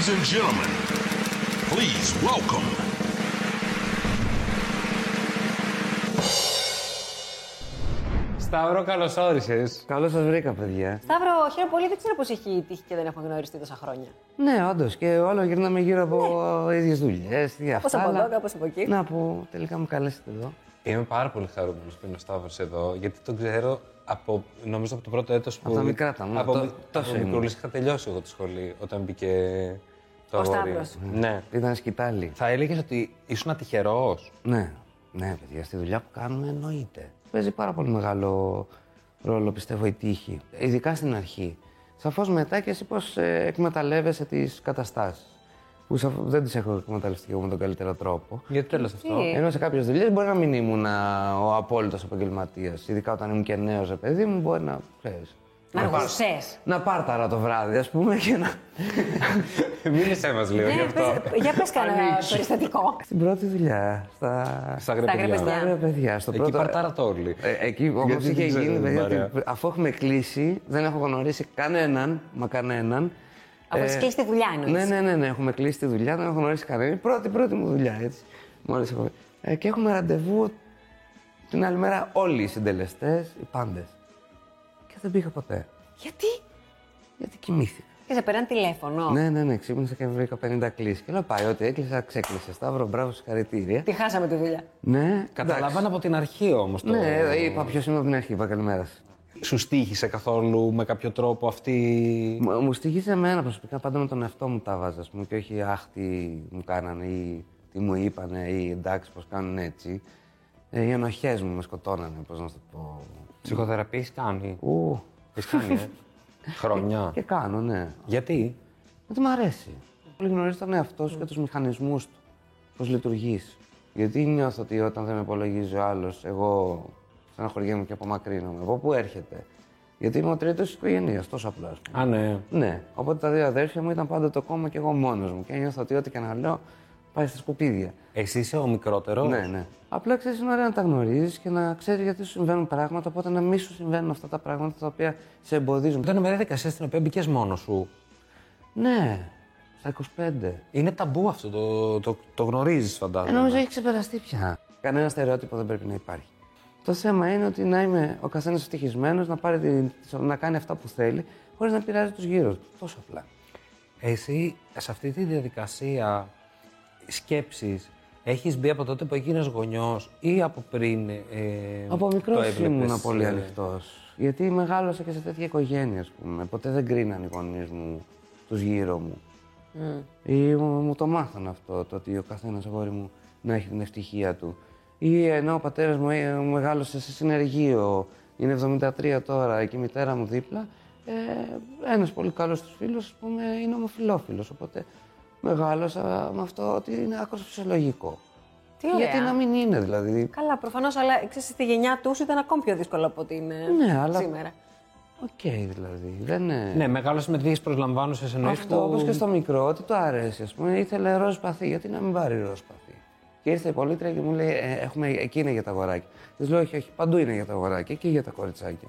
Ladies and gentlemen, please welcome. Σταύρο, καλώς όρισες. Καλώς σας βρήκα, παιδιά. Σταύρο, χαίρομαι πολύ. Δεν ξέρω πώς έχει τύχει και δεν έχουμε γνωριστεί τόσα χρόνια. Ναι, όντως. Και όλο γυρνάμε γύρω από ναι. ίδιες δουλειές. Κάπω από εδώ, κάπω από εκεί. Να που τελικά μου καλέσετε εδώ. Είμαι πάρα πολύ χαρούμενος που είναι ο Σταύρος εδώ, γιατί τον ξέρω από, νομίζω από το πρώτο έτος που... Από τα μικρά τα Από, το, τόσο μικρούλης είχα τελειώσει εγώ τη σχολή όταν μπήκε το Ο αγόρι. Σταύρος. Ναι. Ήταν σκητάλη. Θα έλεγες ότι ήσουν τυχερό. Ναι, ναι, παιδιά, στη δουλειά που κάνουμε εννοείται. Παίζει πάρα πολύ μεγάλο ρόλο, πιστεύω, η τύχη. Ειδικά στην αρχή. Σαφώς μετά και εσύ πώς εκμεταλλεύεσαι τις καταστάσεις. Που σαφ- δεν τις έχω εκμεταλλευτεί εγώ με τον καλύτερο τρόπο. Γιατί τέλο αυτό; Τι; Ενώ σε κάποιες δουλειές μπορεί να μην ήμουν α, ο απόλυτος επαγγελματίας. Ειδικά όταν ήμουν και νέος, παιδί μου, μπορεί να. Ξέρεις, Να πάρ- αργουσές. Να πάρταρα το βράδυ, ας πούμε, και να. Μίλησέ μας λίγο γι' Ναι, αυτό. πες- για πες κανένα Ανοίξου. περιστατικό. Στην πρώτη δουλειά, στα. Στα αγρία Στα αγρία παιδιά. παιδιά. Στα αγρία παιδιά. Στο Εκεί πρώτο... παρτάρα το όλοι. Ε, εκεί όμως Γιατί δεν είχε ξέρετε γίνει, την παιδιά, παρέα. ότι αφού έχουμε κλείσει, δεν έχω γνωρίσει κανέναν, μα κανέναν. Αφού έχεις κλείσει τη δουλειά εννοείς. Ναι, ναι, ναι, ναι, έχουμε κλείσει τη δουλειά, δεν έχω γνωρίσει κανέναν. Η πρώτη, πρώτη μου δουλειά, έτσι. Μόλις έχω... ε, και έχουμε ραντεβού την άλλη μέρα όλοι οι συντελεστές, οι πάντες. Και δεν πήγα ποτέ. Γιατί; Γιατί κοιμήθηκα. Και σε πέραν τηλέφωνο. Ναι, ναι, ναι, ξύπνησα και βρήκα 50 κλήσει. Και λέω πάει, ότι έκλεισα, ξέκλεισε. Σταύρο, μπράβο, συγχαρητήρια. Τη χάσαμε τη δουλειά. Ναι, Καταλάβανα από την αρχή όμως το. Ναι, είπα ποιος είμαι από την αρχή, είπα καλημέρας σας. Σου στήχησε καθόλου με κάποιο τρόπο αυτή. Μου, μου στοιχίζει εμένα προσωπικά πάντα με τον εαυτό μου τα βάζα, ας πούμε, και όχι αχ τι μου κάνανε ή τι μου είπανε ή εντάξει πώς κάνουν έτσι. Ε, οι ενοχές μου με σκοτώνανε, πώς να σου το πω. Ψυχοθεραπεία έχεις κάνει; Ου, Έχεις κάνει, ε. Χρόνια. και κάνω, ναι. Γιατί; Γιατί μου αρέσει. Πολύ γνωρίζει τον εαυτό σου και τους μηχανισμούς του, πώς λειτουργείς. Γιατί νιώθω ότι όταν δεν με υπολογίζει ο άλλος, εγώ στεναχωριέμαι και απομακρύνομαι. Από πού έρχεται. Γιατί είμαι ο τρίτος της οικογένειας, τόσο απλά. ας πούμε. Α, ναι. Ναι. Οπότε τα δύο αδέρφια μου ήταν πάντα το κόμμα και εγώ μόνος μου. Και νιώθω ότι ό,τι και να λέω πάει στα σκουπίδια. Εσύ είσαι ο μικρότερος; Ναι, ναι. Απλά ξέρεις, είναι ωραίο να τα γνωρίζεις και να ξέρεις γιατί σου συμβαίνουν πράγματα. Οπότε να μην σου συμβαίνουν αυτά τα πράγματα τα οποία σε εμποδίζουν. Ήταν μια διαδικασία στην οποία μπήκες μόνος σου; Ναι, στα 25. Είναι ταμπού αυτό, το, το, το γνωρίζεις, Ε, φαντάζομαι. νομίζω έχει ξεπεραστεί πια. Κανένα στερεότυπο δεν πρέπει να υπάρχει. Το θέμα είναι ότι να είμαι ο καθένας ευτυχισμένος, να, πάρει τη- να κάνει αυτά που θέλει, χωρίς να πειράζει τους γύρω του. Τόσο απλά. Εσύ, σε αυτή τη διαδικασία σκέψη, έχεις μπει από τότε που έγινες γονιός ή από πριν. Ε, Από το μικρός έβλεπες, ήμουν πολύ ε, ανοιχτός. Γιατί μεγάλωσα και σε τέτοια οικογένεια, ας πούμε. Ποτέ δεν κρίναν οι γονείς μου τους γύρω μου. Ή μου, μου το μάθαν αυτό, το ότι ο καθένας αγόρι μου να έχει την ευτυχία του. Ή ενώ ο πατέρας μου ε, μεγάλωσε σε συνεργείο, είναι 73 τώρα και η μητέρα μου δίπλα, ε, ένας πολύ καλός του φίλος, ας πούμε, είναι ομοφυλόφιλος. Οπότε μεγάλωσα με αυτό ότι είναι άκρως φυσιολογικό. Τι ωραία. Γιατί να μην είναι, δηλαδή. Καλά, προφανώς, αλλά ξέρεις, στη γενιά τους ήταν ακόμη πιο δύσκολο από ότι είναι Ναι, αλλά- σήμερα. Οκ, δηλαδή. Δεν είναι. Ναι, μεγάλωσε με τέτοιες προσλαμβάνουσες εννοείς. Αυτό όπως και στο μικρό, ότι το αρέσει. Ας πούμε, ήθελε ροζ σπαθί. Γιατί να μην πάρει ροζ σπαθί. Και ήρθε η πωλήτρια και μου λέει: ε, έχουμε, Εκεί είναι για τα αγοράκια. Της λέω: Όχι, όχι, παντού είναι για τα αγοράκια και για τα κοριτσάκια.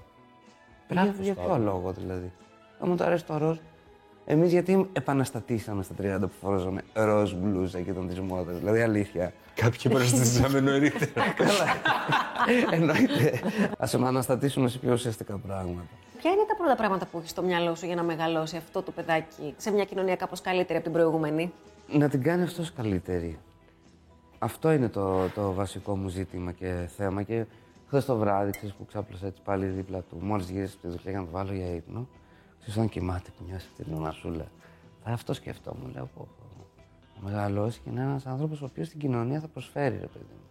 Για, Μπράβο, για ποιο Σταύρο. λόγο δηλαδή. Αν μου το αρέσει το ροζ. Εμείς γιατί επαναστατήσαμε στα 30 που φορούσαμε ροζ μπλούζα και ήταν τη μόδα. Δηλαδή αλήθεια. Κάποιοι προστατήσαμε νωρίτερα. Καλά. Εννοείται. Α επαναστατήσουμε σε πιο ουσιαστικά πράγματα. Ποια είναι τα πρώτα πράγματα που έχεις στο μυαλό σου για να μεγαλώσει αυτό το παιδάκι σε μια κοινωνία κάπως καλύτερη από την προηγούμενη; να την κάνει αυτός καλύτερη. Αυτό είναι το, το βασικό μου ζήτημα και θέμα. Και χθες το βράδυ, ξέρεις, που ξάπλωσα έτσι πάλι δίπλα του, μόλις γύρισε από τη δουλειά για να το βάλω για ύπνο, ξέρεις, όταν κοιμάται που νιώσει αυτή την μασούλα. Θα αυτό σκεφτόμουν, λέω, πω, πω. Να μεγαλώσει και να είναι ένας άνθρωπος ο οποίος στην κοινωνία θα προσφέρει, ρε παιδί μου.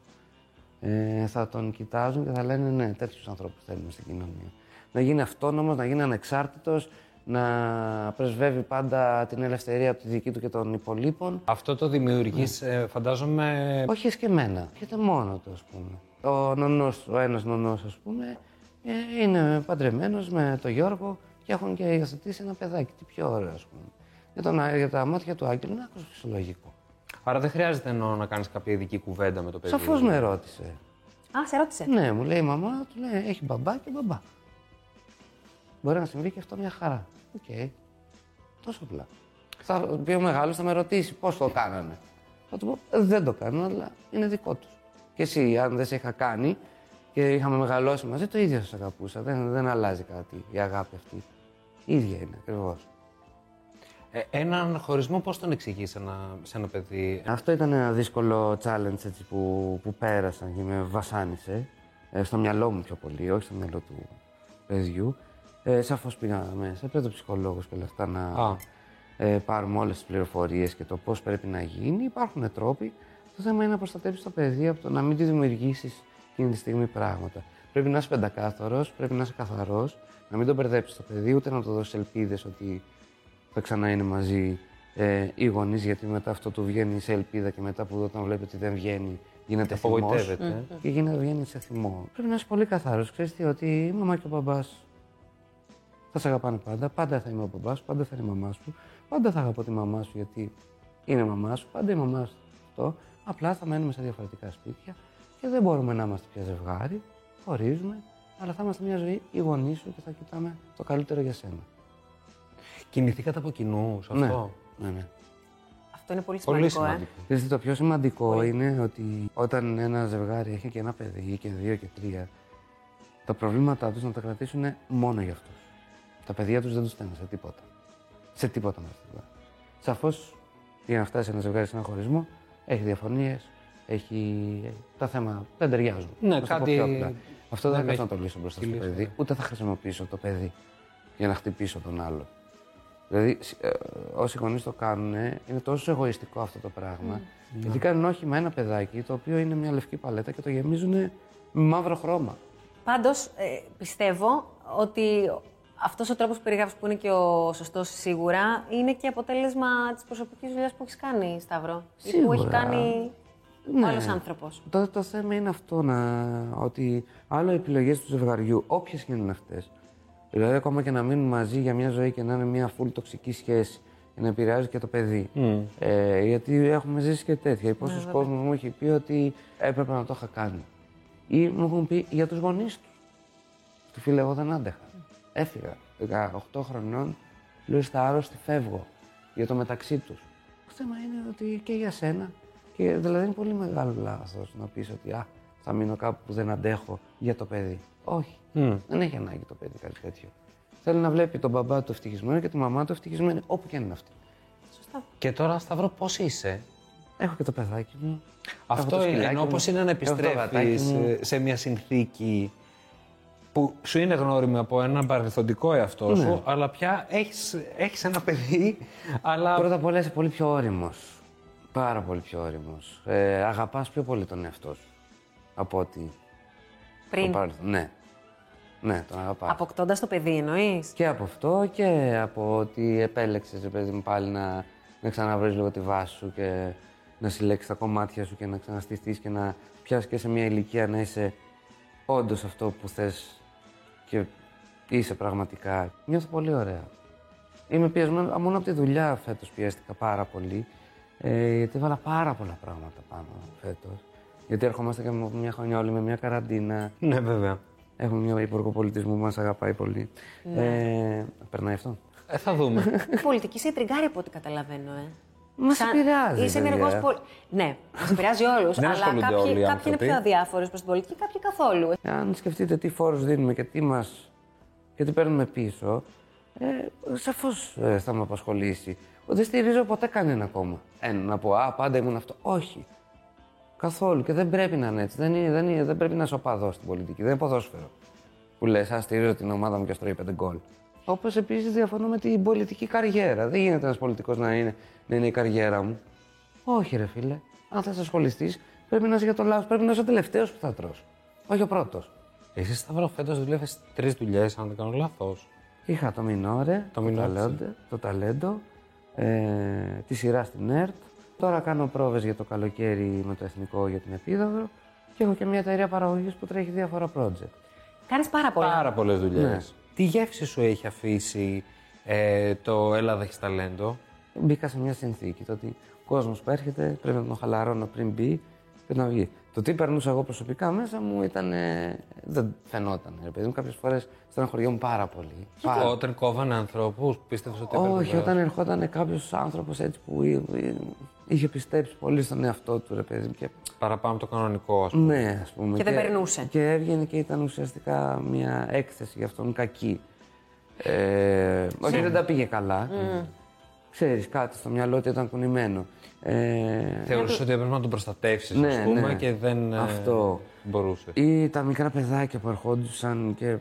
Ε, θα τον κοιτάζουν και θα λένε ναι, τέτοιους ανθρώπους θέλουμε στην κοινωνία. Να γίνει αυτόνομος, να γίνει ανεξάρτητος, να πρεσβεύει πάντα την ελευθερία από τη δική του και των υπολείπων. Αυτό το δημιουργείς, φαντάζομαι. Όχι εσκεμμένα. Πιέται μόνο του, ας πούμε. Ο νονός, ο ένας νονός, ας πούμε, ε, είναι παντρεμένος με τον Γιώργο και έχουν και υιοθετήσει ένα παιδάκι. Τι πιο ωραίο, ας πούμε. Για, τον, για τα μάτια του Άγγελου είναι άκρως φυσιολογικό. Άρα δεν χρειάζεται εννοώ να κάνεις κάποια ειδική κουβέντα με το παιδί. Σαφώς με ρώτησε. Α, σε ρώτησε. Ναι, μου λέει η μαμά, του λέει έχει μπαμπά και μπαμπά. Μπορεί να συμβεί και αυτό μια χαρά. Οκ. Τόσο απλά. Θα πει ο μεγάλος, θα με ρωτήσει πώς το κάνανε. Θα του πω, «Ε, δεν το κάνω, αλλά είναι δικό τους. Και εσύ, αν δεν σε είχα κάνει και είχαμε μεγαλώσει μαζί, το ίδιο σας αγαπούσα. Δεν, δεν αλλάζει κάτι η αγάπη αυτή. Η ίδια είναι ακριβώς. Ε, έναν χωρισμό πώς τον εξηγείς σε ένα, σε ένα παιδί; Αυτό ήταν ένα δύσκολο challenge έτσι, που, που πέρασα και με βασάνισε. Ε, στο μυαλό μου πιο πολύ, όχι στο μυαλό του παιδιού. Ε, Σαφώς πήγα μέσα, πήρε το ψυχολόγος και όλα αυτά να Α. ε, πάρουμε όλες τις πληροφορίες και το πώς πρέπει να γίνει. Υπάρχουν τρόποι. Το θέμα είναι να προστατεύσει το παιδί από το να μην τη δημιουργήσεις εκείνη τη στιγμή πράγματα. Πρέπει να είσαι πεντακάθαρος, πρέπει να είσαι καθαρός, να μην τον μπερδέψεις το παιδί, ούτε να του δώσεις ελπίδες ότι θα ξανά είναι μαζί ε, οι γονείς, γιατί μετά αυτό του βγαίνει σε ελπίδα και μετά που όταν βλέπει ότι δεν βγαίνει γίνεται θυμός Απογοητεύεται. ε. και γίνεται, βγαίνει σε θυμό. Πρέπει να είσαι πολύ καθαρός. Ξέρεις τι, ότι η μαμά και ο μπαμπά θα σε αγαπάνε πάντα. Πάντα θα είμαι ο μπαμπά σου, πάντα θα είναι η μαμά σου. Πάντα θα αγαπώ τη μαμά σου γιατί είναι η μαμά σου. Πάντα η μαμά σου αυτό. Απλά θα μένουμε σε διαφορετικά σπίτια και δεν μπορούμε να είμαστε πια ζευγάρι. Χωρίζουμε, αλλά θα είμαστε μια ζωή οι γονείς σου και θα κοιτάμε το καλύτερο για σένα. Κινηθήκατε από κοινού σε αυτό; Ναι, ναι. ναι. Αυτό είναι πολύ Πολύ σημαντικό, ε. σημαντικό. Ξέρετε, το πιο σημαντικό είναι; Ότι όταν ένα ζευγάρι έχει και ένα παιδί και δύο και τρία, τα προβλήματά τους να τα κρατήσουν μόνο για αυτούς. Τα παιδιά τους δεν τους στέλνουν σε τίποτα. Σε τίποτα μέσα στην Σαφώς για να φτάσει ένα ζευγάρι σε ένα χωρισμό, έχει διαφωνίες, έχει τα θέματα δεν ταιριάζουν. Ναι, Να το πω κάτι πιο απλά. Αυτό δεν δεν θα έχει να το λύσω μπροστά στο λύσει, παιδί, ναι. ούτε θα χρησιμοποιήσω το παιδί για να χτυπήσω τον άλλο. Δηλαδή, σ- ε, όσοι γονείς το κάνουν, είναι τόσο εγωιστικό αυτό το πράγμα. Γιατί κάνουν όχι με ένα παιδάκι το οποίο είναι μια λευκή παλέτα και το γεμίζουν με μαύρο χρώμα. Πάντως, ε, πιστεύω ότι αυτός ο τρόπος που περιγράφεις που είναι και ο σωστός σίγουρα είναι και αποτέλεσμα της προσωπικής δουλειάς που έχεις κάνει, Σταύρο. Ή που έχει Σίγουρα. κάνει Ναι. ο άλλος άνθρωπος. Το, το θέμα είναι αυτό, να, ότι άλλο οι επιλογές του ζευγαριού, όποιες και είναι αυτές, δηλαδή ακόμα και να μείνουν μαζί για μια ζωή και να είναι μια full τοξική σχέση και να επηρεάζει και το παιδί. Ε, γιατί έχουμε ζήσει και τέτοια. Πόσος κόσμος μου έχει πει ότι έπρεπε να το είχα κάνει. Ή μου έχουν πει για τους γονείς του. Του φίλε, εγώ δεν άντεχα. Έφυγα. 18 χρονών, λέω στα άρρωστη φεύγω για το μεταξύ τους. Το θέμα είναι ότι και για σένα. Και δηλαδή είναι πολύ μεγάλο λάθος να πεις ότι α, θα μείνω κάπου που δεν αντέχω για το παιδί. Όχι. Δεν έχει ανάγκη το παιδί κάτι τέτοιο. Θέλει να βλέπει τον μπαμπά του ευτυχισμένο και τη μαμά του ευτυχισμένη, όπου και αν είναι αυτή. Σωστά. Και τώρα, Σταύρο, πώς είσαι; Έχω και το παιδάκι μου. έχω Αυτό το είναι, σκυλάκι ενώ μου, πώς είναι να έχω το γατάκι επιστρέφεις μου. ε, σε μια συνθήκη που σου είναι γνώριμη από έναν παρελθοντικό εαυτό σου, Ναι. αλλά πια έχεις, έχεις ένα παιδί, αλλά... Πρώτα απ' όλα είσαι πολύ πιο όριμος. Πάρα πολύ πιο όριμος. Ε, Αγαπάς πιο πολύ τον εαυτό σου από ότι. Πριν, το παρελθόν. Ναι. Ναι, τον αγαπά. αποκτώντας το παιδί εννοείς; Και από αυτό και από ότι επέλεξες, παιδί μου, πάλι να, να ξαναβρεις λίγο τη βάση σου και να συλλέξεις τα κομμάτια σου και να ξαναστηθείς και να πιάσεις και σε μια ηλικία να είσαι όντως αυτό που θες και είσαι πραγματικά. Νιώθω πολύ ωραία. Είμαι πιεσμένος, μόνο από τη δουλειά φέτος πιέστηκα πάρα πολύ. Ε, γιατί έβαλα πάρα πολλά πράγματα πάνω φέτος. Γιατί ερχόμαστε και με μια χρονιά όλοι με μια καραντίνα. Ναι, βέβαια. Έχουμε μια υπουργό πολιτισμού που μας αγαπάει πολύ. Ε, περνάει αυτό. Ε, θα δούμε. Η πολιτική σε τριγκάρει από ό,τι καταλαβαίνω, ε. Μας Σαν- επηρεάζει. Είσαι παιδιά. ενεργός πολύ. Ναι, μας επηρεάζει όλους. Δεν αλλά ασχολούνται κάποιοι, όλοι οι κάποιοι είναι άνθρωποι. πιο αδιάφοροι προς την πολιτική, κάποιοι καθόλου. Αν σκεφτείτε τι φόρους δίνουμε και τι μας και τι παίρνουμε πίσω, ε, σαφώς ε, θα με απασχολήσει. Δεν στηρίζω ποτέ κανένα κόμμα. Ένα, να πω, α, πάντα ήμουν αυτό. Όχι. Καθόλου. Και δεν πρέπει να είναι έτσι. Δεν, είναι, δεν, είναι, δεν πρέπει να είσαι οπαδός στην πολιτική. Δεν είναι ποδόσφαιρο. Που λες, α, στηρίζω την ομάδα μου και στρώει πέντε γκολ. Όπως επίσης διαφωνώ με την πολιτική καριέρα. Δεν γίνεται ένας πολιτικός να είναι, να είναι η καριέρα μου. Όχι, ρε φίλε. Αν θα ασχοληθείς, πρέπει να είσαι για το λαό. Πρέπει να είσαι ο τελευταίος που θα τρως. Όχι ο πρώτος. Εσύ, Σταύρο, φέτος δουλεύεις τρεις δουλειές, αν δεν κάνω λάθος. Είχα το Μινόρε, Το το, Minore, ταλέντο, το ταλέντο, ε, τη σειρά στην ΕΡΤ. Τώρα κάνω πρόβες για το καλοκαίρι με το Εθνικό για την Επίδαυρο και έχω και μια εταιρεία παραγωγής που τρέχει διάφορα project. Κάνεις πάρα πολλά. Πάρα πολλές δουλειές. Ναι. Τι γεύση σου έχει αφήσει ε, το Ελλάδα έχεις ταλέντο. Μπήκα σε μια συνθήκη το ότι ο κόσμος που έρχεται πρέπει να τον χαλαρώνω πριν μπει, και να βγει. Το τι περνούσα εγώ προσωπικά μέσα μου ήταν. ε, δεν φαινόταν. Ρε παιδί μου, κάποιες φορές στεναχωριόμουν πάρα πολύ. Πάρα. Όταν κόβανε ανθρώπους, πίστευες ότι έπαιρνε Όχι, βάρος. όταν ερχόταν κάποιος άνθρωπος έτσι που εί- εί- είχε πιστέψει πολύ στον εαυτό του, ρε παιδί μου. Και, Παραπάνω από το κανονικό, ας πούμε. ναι, ας πούμε. Και δεν περνούσε. Και έβγαινε και ήταν ουσιαστικά μια έκθεση για αυτόν κακή. Ε, ότι δεν τα πήγε καλά. Ξέρεις, κάτι στο μυαλό του ήταν κουνημένο. Ε, Θεωρούσες ότι έπρεπε να τον προστατεύσεις, Ναι, ας πούμε, ναι. και δεν ε, Αυτό. μπορούσε. Ή τα μικρά παιδάκια που ερχόντουσαν και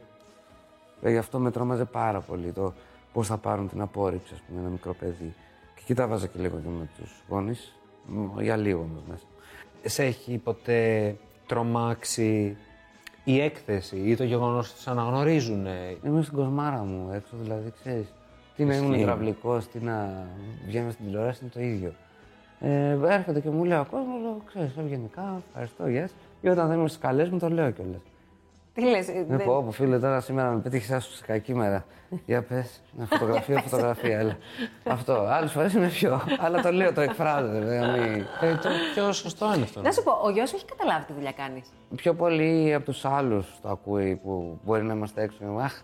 ε, γι' αυτό με τρόμαζε πάρα πολύ το πώς θα πάρουν την απόρριψη, ας πούμε, ένα μικρό παιδί. Και εκεί τα βάζα και λίγο και με τους γονείς, μ, για λίγο όμως μέσα. Σε έχει ποτέ τρομάξει η έκθεση ή το γεγονός ότι σε αναγνωρίζουν. Είμαι στην κοσμάρα μου έξω, δηλαδή ξέρεις. Τι να ήμουν Ισχύει. υδραυλικός, τι να βγαίνω στην τηλεόραση, είναι το ίδιο. Ε, έρχεται και μου λέει ο κόσμος, λέω, ξέρεις, ευγενικά, ευχαριστώ, yes. Ή όταν δεν είμαι στις καλές μου, το λέω κιόλας. Τι λες, Ναι, δεν- πω, πω, φίλε, τώρα σήμερα με πέτυχες άσου σε κακή μέρα. Για πες. Ναι, φωτογραφία, φωτογραφία, έλα. Αυτό. Άλλες φορές είναι πιο. Αλλά το λέω, το εκφράζω. δηλαδή, να μην- Ε, το πιο σωστό είναι αυτό. Να σου πω, ο γιος σου έχει καταλάβει τι δουλειά κάνεις; Πιο πολύ από τους άλλους το ακούει που μπορεί να είμαστε έξω. και να, Αχ,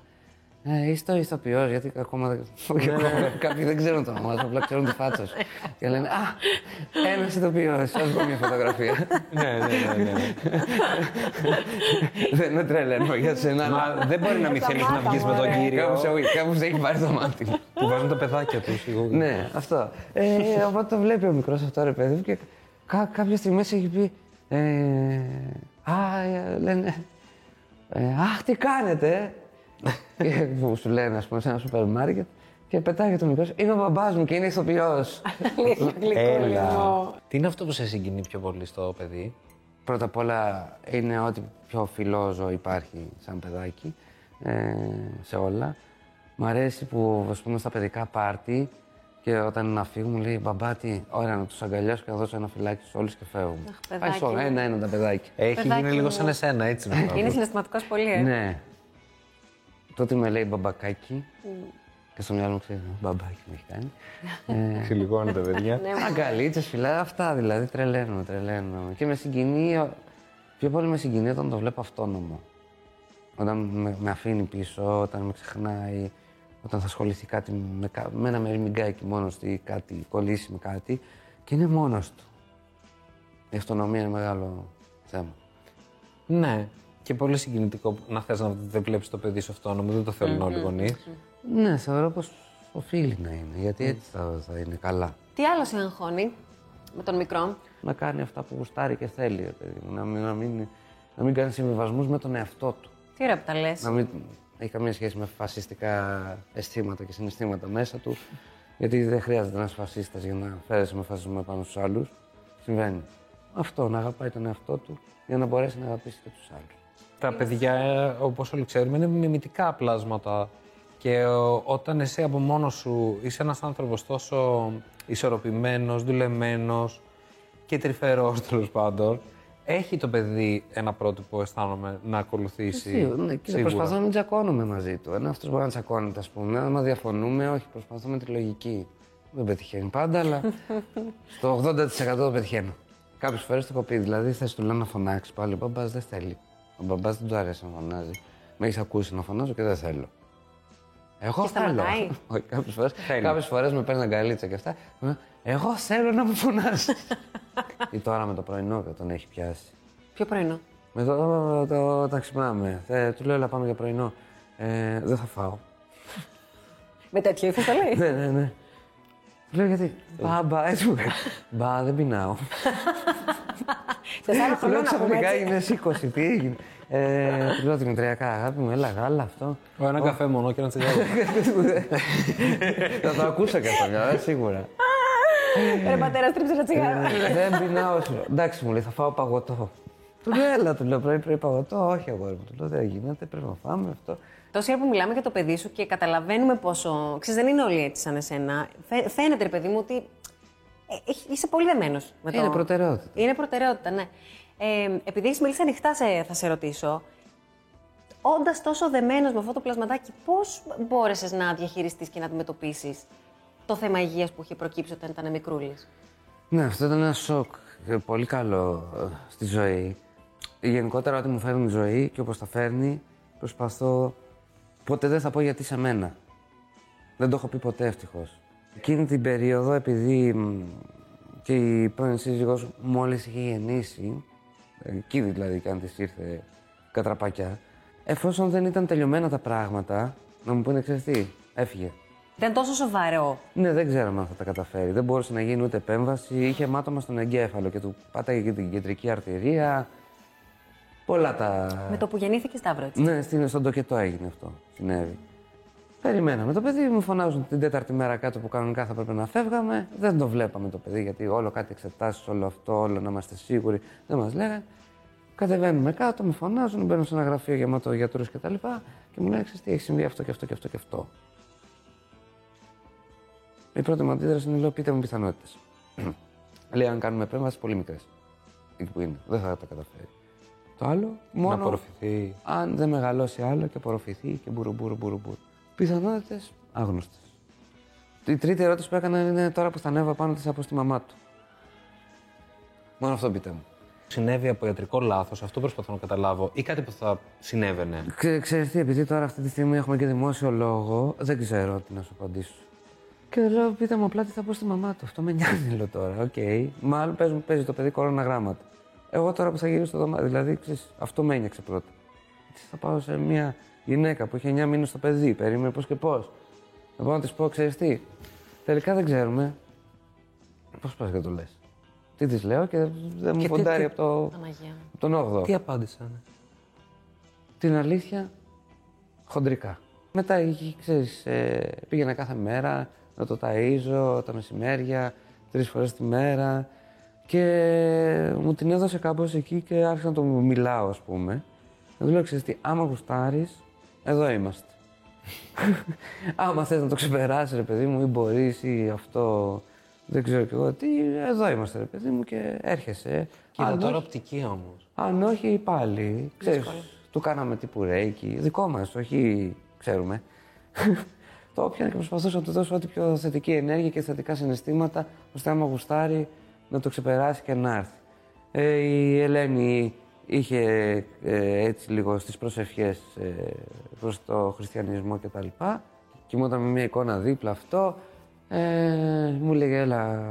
ε, είσαι το ηθοποιός, γιατί ακόμα δεν. και ακόμα Κάποιοι δεν ξέρουν το όνομα σου, απλά ξέρουν τη φάτσα σου. Και λένε Α, ένας ηθοποιός, ας βγω μια φωτογραφία. ναι, ναι, ναι, ναι. δεν είναι τρελαίνω για σένα. αλλά Μα δεν μπορεί να μην θέλεις να βγεις με τον κύριο. Κάπου σε, κάπου σε έχει πάρει το μάτι μου. Που βάζουν τα παιδάκια τους σίγουρα. Ναι, αυτό. Ε, οπότε το βλέπει ο μικρός αυτό ρε παιδί μου και κά- κάποια στιγμή σε έχει πει. Ε, α, ε, λένε. Ε, αχ, τι κάνετε. Ε;» Και που σου λένε, ας πούμε, σε ένα σούπερ μάρκετ και πετάει το μικρό. Είναι ο μπαμπάς μου και είναι ηθοποιός. Έλα. Τι είναι αυτό που σε συγκινεί πιο πολύ στο παιδί; Πρώτα απ' όλα είναι ό,τι πιο φιλόζω υπάρχει σαν παιδάκι ε, σε όλα. Μ' αρέσει που ας πούμε στα παιδικά πάρτι και όταν να φύγουν μου λέει μπαμπά τι, ωραία να τους αγκαλιάσω και να δώσω ένα φυλάκι στους όλους και φεύγουμε. Αχ, Πάει παιδάκι σε όλα, μου. ένα-ένα τα παιδάκια. Έχει Παιδάκι γίνει λίγο μου. σαν εσένα, έτσι να το Είναι πω. συναισθηματικός πολύ, ε. Ναι. Τότε με λέει μπαμπακάκι και στο μυαλό μου ξέρει μπαμπάκι με έχει κάνει. ε, Ξυλιγώνει τα παιδιά. Ναι, Αγκαλίτσες, φυλά, αυτά δηλαδή τρελαίνουμε, τρελαίνουμε. Και με συγκινεί, πιο πολύ με συγκινεί όταν το βλέπω αυτόνομο. Όταν με, με αφήνει πίσω, όταν με ξεχνάει, όταν θα ασχοληθεί κάτι με, κα- με ένα μεριμιγκάκι μόνος του ή κάτι, κολλήσει με κάτι και είναι μόνος του. Η αυτονομία είναι μεγάλο θέμα. Ναι. Και πολύ συγκινητικό να θες να δεν βλέπεις το παιδί σου αυτόνομο, δεν το θέλουν όλοι οι γονείς. Ναι, θεωρώ πως οφείλει να είναι, γιατί έτσι θα, θα είναι καλά. Τι άλλο σε αγχώνει με τον μικρό; Να κάνει αυτά που γουστάρει και θέλει, ρε παιδί μου. Να μην, να μην, να μην κάνει συμβιβασμούς με τον εαυτό του. Τι ωραία που τα λες. να μην έχει καμία σχέση με φασιστικά αισθήματα και συναισθήματα μέσα του. Γιατί δεν χρειάζεται να είσαι φασίστας για να φέρεσαι με φασισμό πάνω στους άλλους. Συμβαίνει. Αυτό, να αγαπάει τον εαυτό του για να μπορέσει να αγαπήσει και τους άλλους. Τα παιδιά, όπως όλοι ξέρουμε, είναι μιμητικά πλάσματα. Και ε, όταν εσύ από μόνος σου είσαι ένας άνθρωπος τόσο ισορροπημένος, δουλεμένος και τρυφερός τέλος πάντων, έχει το παιδί ένα πρότυπο, αισθάνομαι, να ακολουθήσει. Σίγουρα, ναι, και σίγουρα. προσπαθώ να μην τσακώνουμε μαζί του. Ένα αυτός μπορεί να τσακώνεται, ας πούμε. Άμα διαφωνούμε, όχι, προσπαθώ με τη λογική. Δεν πετυχαίνει πάντα, αλλά στο 80% το πετυχαίνω. Κάποιες φορές το έχω πει, δηλαδή θες του λέω να φωνάξει πάλι. Ο μπαμπά δεν θέλει. Ο μπαμπάς δεν του αρέσει να φωνάζει. Με έχεις ακούσει να φωνάζω και δεν θέλω. Εγώ Και θέλω. σταματάει. Όχι, κάποιες φορέ Θέλει. κάποιες φορές με παίρνει αγκαλίτσα και αυτά. Εγώ θέλω να μου φωνάζεις. Ή τώρα με το πρωινό και τον έχει πιάσει. Ποιο πρωινό; Με το, το, το, όταν ξυπνάμε. Ε, του λέω, έλα πάμε για πρωινό. Ε, δεν θα φάω. Με τέτοιο ύφο το λέει. ναι, ναι, ναι. Του λέω γιατί; Μπα, μπα, έτσι μου λέει. Μπα, δεν πεινάω. Τεσσάρα Του λέω χρόνια να πούμε ξαφνικά έτσι. έγινε 20, τι έγινε. Ε, του λέω Δημητριακά, αγάπη μου, έλα γάλα αυτό. Ο ένα καφέ μόνο και ένα τσιγάρο. θα το ακούσα και αυτό, μια, ε, σίγουρα. Ρε πατέρα, στρίψε ένα τσιγάρο. Ε, δεν πεινάω. σου λέω. Εντάξει, μου λέει, θα φάω παγωτό. Του λέω, έλα, του λέω πρωί πρωί παγωτό. Όχι, αγόρι μου. Του λέω, δεν γίνεται, πρέπει να φάμε αυτό. Τόση ώρα που μιλάμε για το παιδί σου και καταλαβαίνουμε πόσο. Ξέρεις, δεν είναι όλοι έτσι σαν εσένα. Φαι- Φαίνεται, ρε παιδί μου, ότι ε, έχ- είσαι πολύ δεμένος με το. Είναι προτεραιότητα. Είναι προτεραιότητα, ναι. Ε, επειδή έχεις μιλήσει ανοιχτά, σε, θα σε ρωτήσω. Όντας τόσο δεμένος με αυτό το πλασματάκι, πώς μπόρεσες να διαχειριστείς και να αντιμετωπίσεις το θέμα υγείας που είχε προκύψει όταν ήταν μικρούλης; Ναι, αυτό ήταν ένα σοκ ε, πολύ καλό ε, στη ζωή. Γενικότερα ό,τι μου φέρνει η ζωή και όπως τα φέρνει, προσπαθώ... Ποτέ δεν θα πω γιατί σε μένα. Δεν το έχω πει ποτέ ευτυχώς. Εκείνη την περίοδο, επειδή μ, και η πρώην σύζυγός μόλις είχε γεννήσει, εκεί δηλαδή και αν της ήρθε κατραπακιά, εφόσον δεν ήταν τελειωμένα τα πράγματα, να μου πούνε ξέρεις τι, έφυγε. Ήταν τόσο σοβαρό. Ναι, δεν ξέραμε αν θα τα καταφέρει. Δεν μπορούσε να γίνει ούτε επέμβαση. Είχε μάτωμα στον εγκέφαλο και του πάταγε και την κεντρική αρτηρία. Πολλά τα. Με το που γεννήθηκε Σταύρος, έτσι. Ναι, στην, στον τοκετό έγινε αυτό. Συνέβη. Περιμέναμε. Το παιδί μου φωνάζουν την τέταρτη μέρα κάτω που κανονικά θα πρέπει να φεύγαμε. Δεν το βλέπαμε το παιδί γιατί όλο κάτι εξετάσεις, όλο αυτό, όλο να είμαστε σίγουροι. Δεν μας λέγανε. Κατεβαίνουμε κάτω, με φωνάζουν, μπαίνω σε ένα γραφείο γεμάτο γιατρούς κτλ. Και, τα λοιπά και μου λένε: «Ξέρεις τι έχει συμβεί αυτό και αυτό και αυτό και αυτό. Η πρώτη μου αντίδραση είναι: λέω, πείτε μου πιθανότητες. Λέει: Αν κάνουμε επέμβαση, πολύ μικρές. Εκεί που είναι. Δεν θα τα καταφέρει. Το άλλο, μόνο Να απορροφηθεί. αν δεν μεγαλώσει άλλο και απορροφηθεί και μπουρου μπουρου μπουρου μπουρου. Πιθανότητες άγνωστες. Η τρίτη ερώτηση που έκανα είναι τώρα που θα ανέβω πάνω της από στη μαμά του. Μόνο αυτό πείτε μου. Συνέβη από ιατρικό λάθος, αυτό προσπαθώ να καταλάβω, ή κάτι που θα συνέβαινε; Ξέ, ξέρεις τι, επειδή τώρα αυτή τη στιγμή έχουμε και δημόσιο λόγο, δεν ξέρω τι να σου απαντήσω. Και λέω, πείτε μου απλά τι θα πω στη μαμά του. Αυτό με νοιάζει, λέω τώρα. Οκ. Μάλλον παίζει, παίζει το παιδί κορώνα γράμματα. Εγώ τώρα που θα γυρίσω στο δωμάτιο, δηλαδή, ξέρεις, αυτό με ένιωξε πρώτα. Τι θα πάω σε μια γυναίκα που είχε 9 μήνες στο παιδί, περίμενε πώς και πώς. Να πάω να της πω, ξέρεις τι. Τελικά δεν ξέρουμε. Πώς πας και το λες. Τι της λέω και δεν μου τι- ποντάρει τι- από, το, Παναγία μου. από τον 8ο. Τι απάντησαν. Την αλήθεια, χοντρικά. Μετά, είχε, ξέρεις, ε, πήγαινα κάθε μέρα να το ταΐζω τα μεσημέρια, τρεις φορές τη μέρα και μου την έδωσε κάπως εκεί και άρχισα να το μιλάω, ας πούμε. Να του λέω, ξέρεις τι, άμα γουστάρεις, εδώ είμαστε. άμα θες να το ξεπεράσεις, ρε παιδί μου, ή μπορείς, ή αυτό, δεν ξέρω κι εγώ τι, εδώ είμαστε, ρε παιδί μου, και έρχεσαι. Κοίτα Αν τώρα όχι- οπτική όμως. αν όχι, πάλι. Ξέρεις, του κάναμε τύπου ρέικι. Δικό μας, όχι ξέρουμε. το έπιανα και προσπαθούσα να του δώσω ό,τι πιο θετική ενέργεια και θετικά συναισθήματα, ώστε άμα γουστάρει να το ξεπεράσει και να έρθει. Ε, η Ελένη είχε ε, έτσι λίγο στις προσευχές ε, προς το χριστιανισμό και τα λοιπά. Κοιμόταν με μια εικόνα δίπλα αυτό. Ε, μου λέγε, έλα,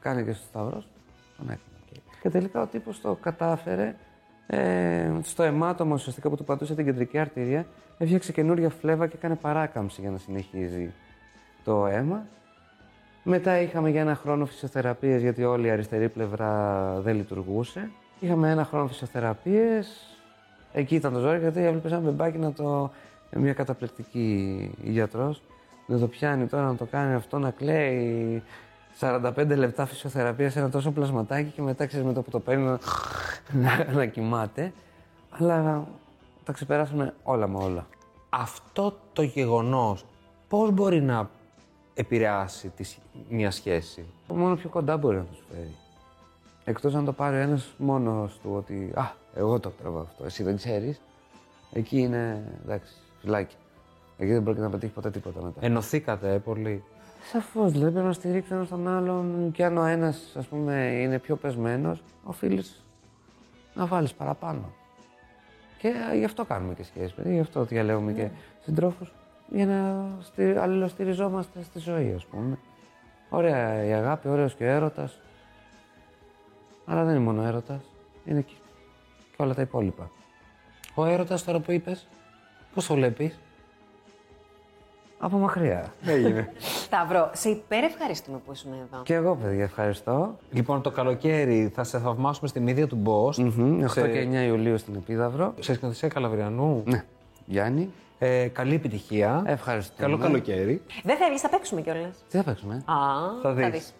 κάνε και στο σταυρός. Τον έκανε. Και- Και τελικά ο τύπος το κατάφερε. Ε, στο αιμάτωμα ουσιαστικά που του πατούσε την κεντρική αρτηρία, έφτιαξε καινούρια φλέβα και έκανε παράκαμψη για να συνεχίζει το αίμα. Μετά είχαμε για ένα χρόνο φυσιοθεραπείες γιατί όλη η αριστερή πλευρά δεν λειτουργούσε. Είχαμε ένα χρόνο φυσιοθεραπείες. Εκεί ήταν το ζόρι γιατί έβλεπες ένα μπεμπάκι να το... μια καταπληκτική γιατρός να το πιάνει τώρα, να το κάνει αυτό, να κλαίει 45 λεπτά φυσιοθεραπεία σε ένα τόσο πλασματάκι και μετά ξέρεις με το που το παίρνει να, να, να κοιμάται. Αλλά τα ξεπεράσαμε όλα με όλα. Αυτό το γεγονός πώς μπορεί να επηρεάσει τη, σ- μια σχέση; Μόνο πιο κοντά μπορεί να τους φέρει. Εκτός αν το πάρει ένας μόνος του ότι Α, εγώ το τραβάω αυτό. Εσύ δεν ξέρεις. Εκεί είναι εντάξει, φυλάκι. Εκεί δεν πρόκειται να πετύχει ποτέ τίποτα μετά. Ενωθήκατε ε, πολύ. Σαφώς, δηλαδή πρέπει να στηρίξει ένα τον άλλον και αν ο ένας, ας πούμε, είναι πιο πεσμένος, οφείλεις να βάλεις παραπάνω. Και ε, γι' αυτό κάνουμε και σχέσεις, παιδί, γι' αυτό διαλέγουμε και συντρόφους, για να στι... αλληλοστηριζόμαστε στη ζωή, ας πούμε. Ωραία η αγάπη, ωραίος και ο έρωτας. Αλλά δεν είναι μόνο έρωτας, είναι και, και όλα τα υπόλοιπα. Ο έρωτας τώρα που είπες, πώς το βλέπεις; Από μακριά. Έγινε. Σταύρο, σε υπερευχαριστούμε που ήσουν εδώ. και εγώ, παιδιά, ευχαριστώ. λοιπόν, το καλοκαίρι θα σε θαυμάσουμε στη μύδια του Μπόστ. Μμμ, 8 σε, και 9 Ιουλίου στην Επίδαυρο. σε σκηνοθεσία Καλαβριανού. Ναι. Γιάννη, Ε, καλή επιτυχία. ευχαριστώ. Καλό καλοκαίρι. Δεν φεύγει, θα παίξουμε κιόλας. Τι θα παίξουμε; Α, Θα δεις. δεις.